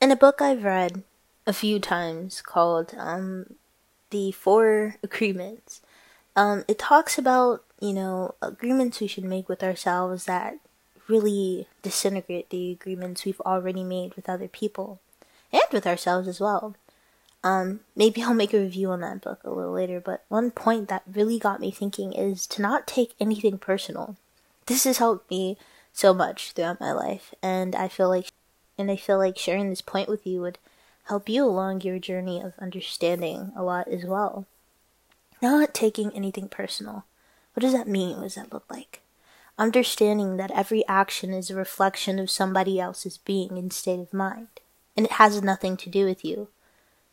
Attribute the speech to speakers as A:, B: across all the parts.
A: in a book I've read a few times called um, The Four Agreements, um, it talks about, you know, agreements we should make with ourselves that really disintegrate the agreements we've already made with other people and with ourselves as well. Um, maybe I'll make a review on that book a little later, but one point that really got me thinking is to not take anything personal. This has helped me so much throughout my life, and I feel like and I feel like sharing this point with you would help you along your journey of understanding a lot as well. Not taking anything personal. What does that mean? What does that look like? Understanding that every action is a reflection of somebody else's being and state of mind, and it has nothing to do with you.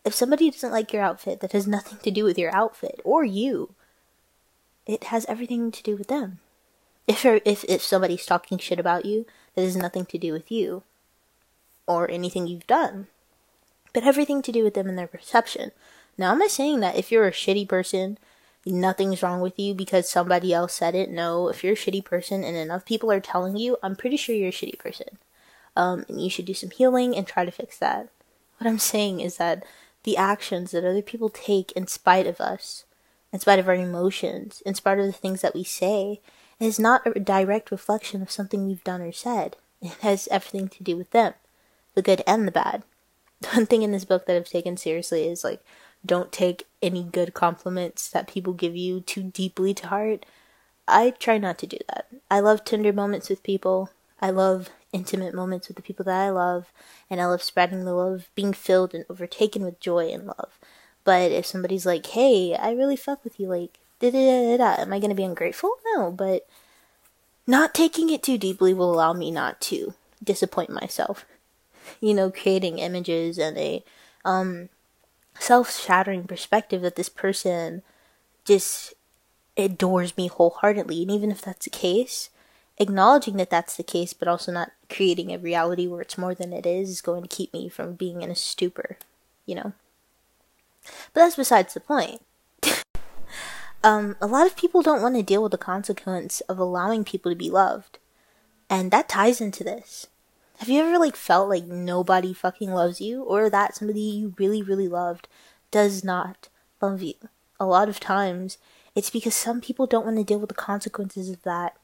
A: If somebody doesn't like your outfit, that has nothing to do with your outfit or you. It has everything to do with them. If if if somebody's talking shit about you, that has nothing to do with you or anything you've done, but everything to do with them and their perception. Now, I'm not saying that if you're a shitty person, nothing's wrong with you because somebody else said it. No, if you're a shitty person and enough people are telling you, I'm pretty sure you're a shitty person. Um, and you should do some healing and try to fix that. What I'm saying is that the actions that other people take in spite of us, in spite of our emotions, in spite of the things that we say, is not a direct reflection of something we've done or said. It has everything to do with them, the good and the bad. One thing in this book that I've taken seriously is like don't take any good compliments that people give you too deeply to heart. I try not to do that. I love tender moments with people. I love intimate moments with the people that I love, and I love spreading the love, being filled and overtaken with joy and love. But if somebody's like, "Hey, I really fuck with you," like, da da da da, am I gonna be ungrateful? No, but not taking it too deeply will allow me not to disappoint myself. You know, creating images and a um self shattering perspective that this person just adores me wholeheartedly. And even if that's the case, acknowledging that that's the case, but also not creating a reality where it's more than it is, is going to keep me from being in a stupor, you know? But that's besides the point. um, a lot of people don't want to deal with the consequence of allowing people to be loved. And that ties into this. Have you ever like felt like nobody fucking loves you or that somebody you really really loved does not love you? A lot of times it's because some people don't want to deal with the consequences of that.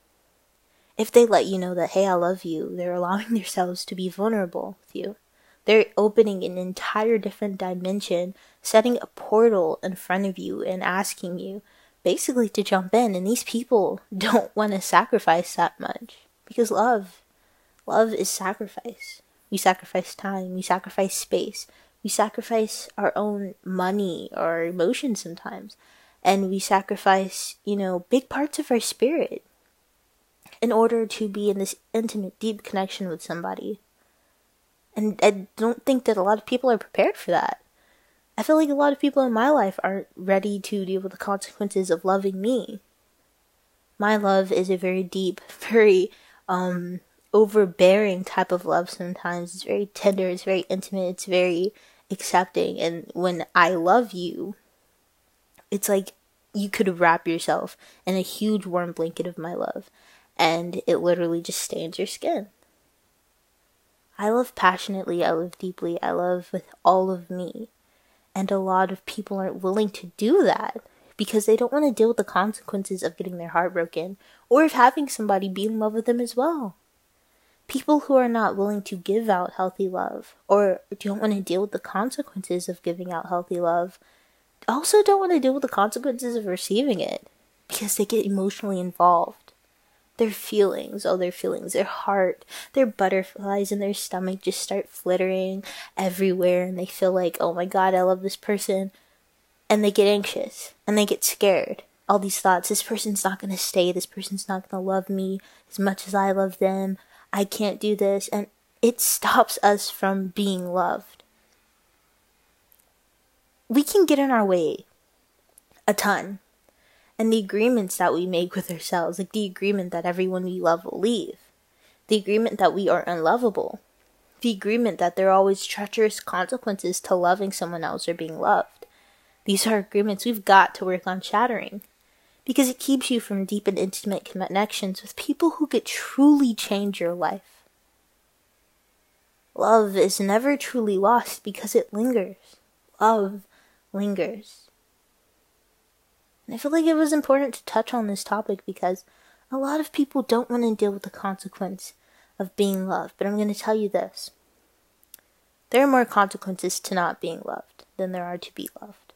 A: If they let you know that hey, I love you, they're allowing themselves to be vulnerable with you. They're opening an entire different dimension, setting a portal in front of you and asking you basically to jump in and these people don't want to sacrifice that much because love Love is sacrifice. We sacrifice time, we sacrifice space, we sacrifice our own money or emotions sometimes, and we sacrifice, you know, big parts of our spirit in order to be in this intimate, deep connection with somebody. And I don't think that a lot of people are prepared for that. I feel like a lot of people in my life aren't ready to deal with the consequences of loving me. My love is a very deep, very um overbearing type of love sometimes. It's very tender, it's very intimate, it's very accepting. And when I love you, it's like you could wrap yourself in a huge warm blanket of my love, and it literally just stains your skin. I love passionately, I love deeply, I love with all of me. And a lot of people aren't willing to do that because they don't want to deal with the consequences of getting their heart broken or of having somebody be in love with them as well people who are not willing to give out healthy love or don't want to deal with the consequences of giving out healthy love also don't want to deal with the consequences of receiving it because they get emotionally involved. Their feelings, all their feelings, their heart, their butterflies in their stomach just start flittering everywhere and they feel like, oh my god, I love this person. And they get anxious and they get scared. All these thoughts this person's not going to stay, this person's not going to love me as much as I love them. I can't do this, and it stops us from being loved. We can get in our way a ton. And the agreements that we make with ourselves, like the agreement that everyone we love will leave, the agreement that we are unlovable, the agreement that there are always treacherous consequences to loving someone else or being loved. These are agreements we've got to work on shattering because it keeps you from deep and intimate connections with people who could truly change your life. Love is never truly lost because it lingers. Love lingers. And I feel like it was important to touch on this topic because a lot of people don't want to deal with the consequence of being loved. But I'm going to tell you this there are more consequences to not being loved than there are to be loved.